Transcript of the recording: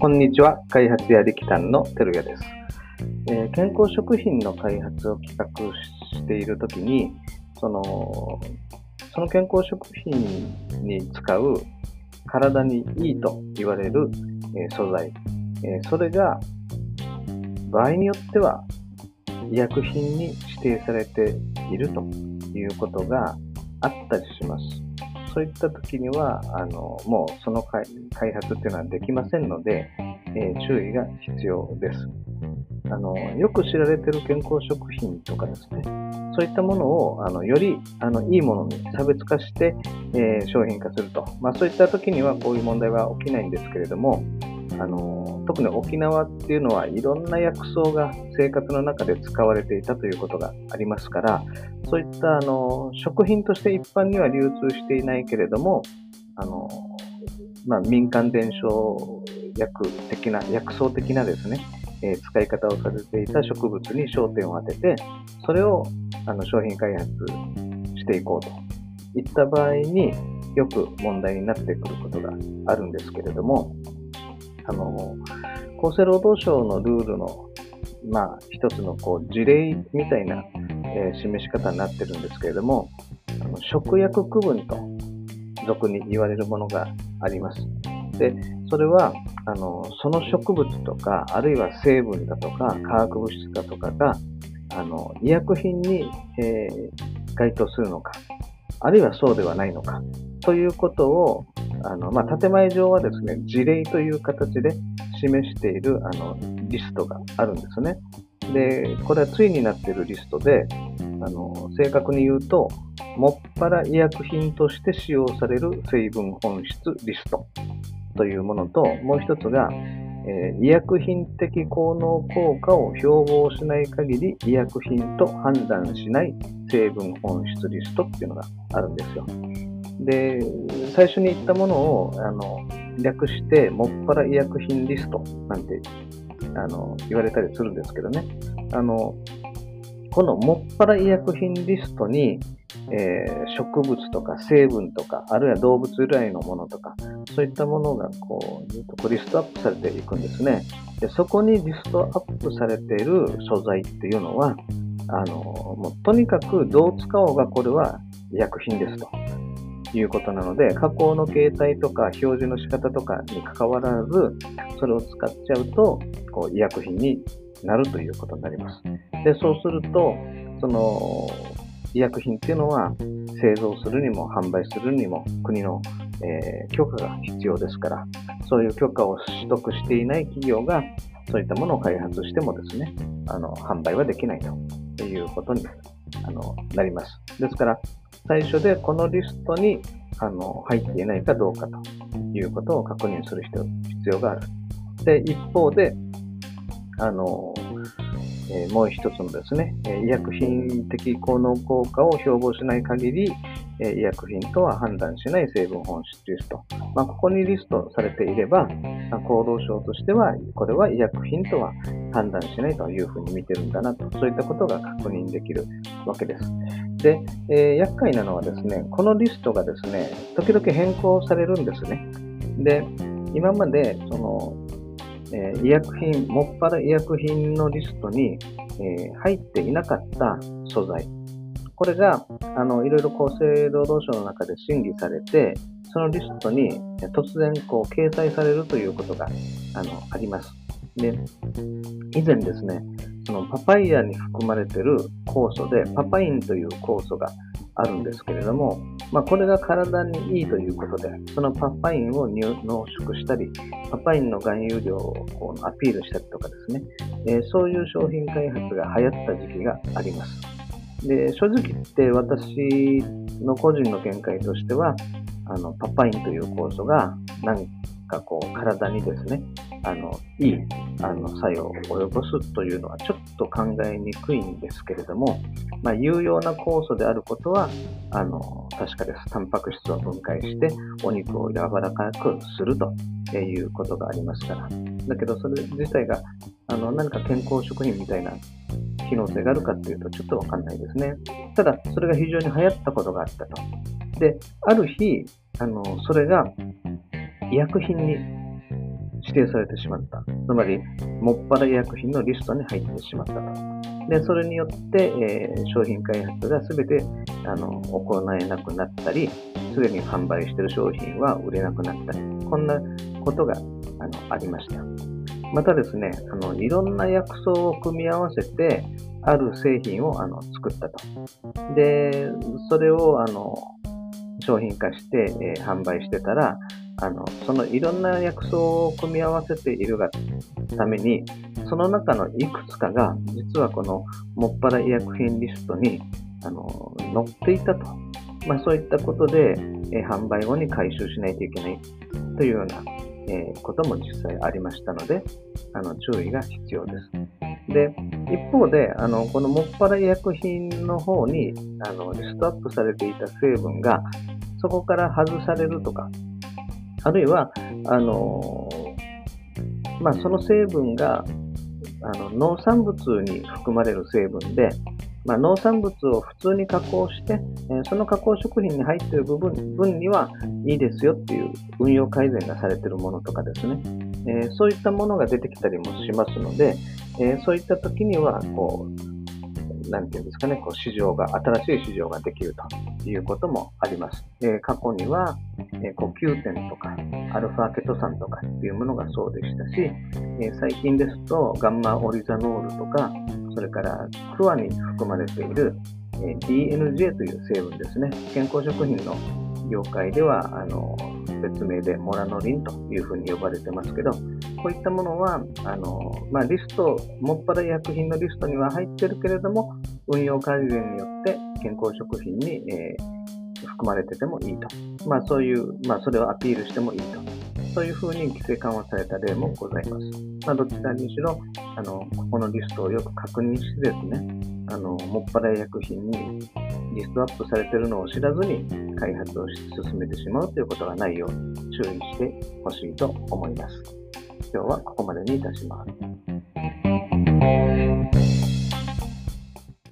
こんにちは。開発や力丹のてるやです、えー、健康食品の開発を企画しているときに、その、その健康食品に使う体にいいと言われる、えー、素材、えー、それが場合によっては医薬品に指定されているということがあったりします。そういった時には、あの、もうその開発っていうのはできませんので、えー、注意が必要です。あの、よく知られてる健康食品とかですね、そういったものを、あの、より、あの、いいものに差別化して、えー、商品化すると。まあ、そういった時にはこういう問題は起きないんですけれども、あの、特に沖縄っていうのはいろんな薬草が生活の中で使われていたということがありますから、そういったあの食品として一般には流通していないけれども、あのまあ、民間伝承薬的な、薬草的なですね、えー、使い方をされていた植物に焦点を当てて、それをあの商品開発していこうといった場合によく問題になってくることがあるんですけれども、あの、厚生労働省のルールの、まあ、一つのこう事例みたいな、えー、示し方になってるんですけれども、あの食薬区分と俗に言われるものがあります。で、それは、あの、その植物とか、あるいは成分だとか、化学物質だとかが、あの、医薬品に、えー、該当するのか、あるいはそうではないのか、ということを、あの、まあ、建前上はですね、事例という形で示している、あの、リストがあるんですね。で、これは対になっているリストで、あの、正確に言うと、もっぱら医薬品として使用される成分本質リストというものと、もう一つが、えー、医薬品的効能効果を標榜しない限り医薬品と判断しない成分本質リストっていうのがあるんですよ。で、最初に言ったものを、あの、略して、もっぱら医薬品リストなんて、あの、言われたりするんですけどね。あの、このもっぱら医薬品リストに、えー、植物とか成分とか、あるいは動物由来のものとか、そういったものがこう、ずっとこうリストアップされていくんですね。で、そこにリストアップされている素材っていうのは、あの、もうとにかくどう使おうがこれは医薬品ですと。いうことなので、加工の形態とか表示の仕方とかに関わらず、それを使っちゃうと、こう医薬品になるということになります。で、そうすると、その、医薬品っていうのは製造するにも販売するにも国の、えー、許可が必要ですから、そういう許可を取得していない企業がそういったものを開発してもですね、あの、販売はできないということにあのなります。ですから、最初でこのリストにあの入っていないかどうかということを確認する必要がある。で、一方で、あの、えー、もう一つのですね、医薬品的効能効果を標榜しない限り、え医薬品とは判断しない成分本質リスト。まあ、ここにリストされていれば、ま厚労省としては、これは医薬品とは判断しないというふうに見てるんだなと、そういったことが確認できるわけです。で、えー、厄介なのはですね、このリストがですね、時々変更されるんですね。で、今まで、その、えー、医薬品、もっぱら医薬品のリストに、えー、入っていなかった素材。これが、あの、いろいろ厚生労働省の中で審議されて、そのリストに突然、こう、掲載されるということが、あの、あります。で、以前ですね、そのパパイヤに含まれている酵素で、パパインという酵素があるんですけれども、まあ、これが体にいいということで、そのパパインを濃縮したり、パパインの含有量をアピールしたりとかですね、えー、そういう商品開発が流行った時期があります。で正直言って私の個人の見解としては、あのパパインという酵素が何かこう体にですね、あのいいあの作用を及ぼすというのはちょっと考えにくいんですけれども、まあ、有用な酵素であることはあの確かです。タンパク質を分解してお肉を柔らかくするということがありますから。だけどそれ自体があの何か健康食品みたいな機能性があるかっていうとちょっとわかんないですね。ただ、それが非常に流行ったことがあったと。で、ある日、あの、それが医薬品に指定されてしまった。つまり、もっぱら医薬品のリストに入ってしまったと。で、それによって、えー、商品開発が全てあの行えなくなったり、すでに販売している商品は売れなくなったり、こんなことがあのありました。またですね、あのいろんな薬草を組み合わせて、ある製品をあの作ったと。で、それをあの商品化して、えー、販売してたら、あのそのいろんな薬草を組み合わせているがために、その中のいくつかが、実はこのもっぱら医薬品リストにあの載っていたと。まあ、そういったことで、え、販売後に回収しないといけないというような、えー、ことも実際ありましたので、あの注意が必要です。で、一方で、あのこのもっぱら医薬品の方にあのリストアップされていた成分が、そこから外されるとか、あるいは、あのまあ、その成分があの農産物に含まれる成分で、まあ、農産物を普通に加工して、えー、その加工食品に入っている部分分にはいいですよっていう運用改善がされているものとかですね、えー、そういったものが出てきたりもしますので、えー、そういった時にはこう、なんていうんですかね、こう市場が、新しい市場ができるということもあります。え過去には、え呼吸点とか、アルファケト酸とかっていうものがそうでしたし、え最近ですと、ガンマオリザノールとか、それからクワに含まれている、え DNJ という成分ですね。健康食品の業界では、あの、別名でモラノリンというふうに呼ばれてますけど、こういったものは、あの、まあ、リスト、もっぱら医薬品のリストには入ってるけれども、運用改善によって健康食品に、えー、含まれててもいいと。まあ、そういう、まあ、それをアピールしてもいいと。そういうふうに規制緩和された例もございます。まあ、どちらにしろ、あの、ここのリストをよく確認してですね、あの、もっぱら医薬品にリストアップされてるのを知らずに開発を進めてしまうということがないように注意してほしいと思います。今日はここまでにいたします。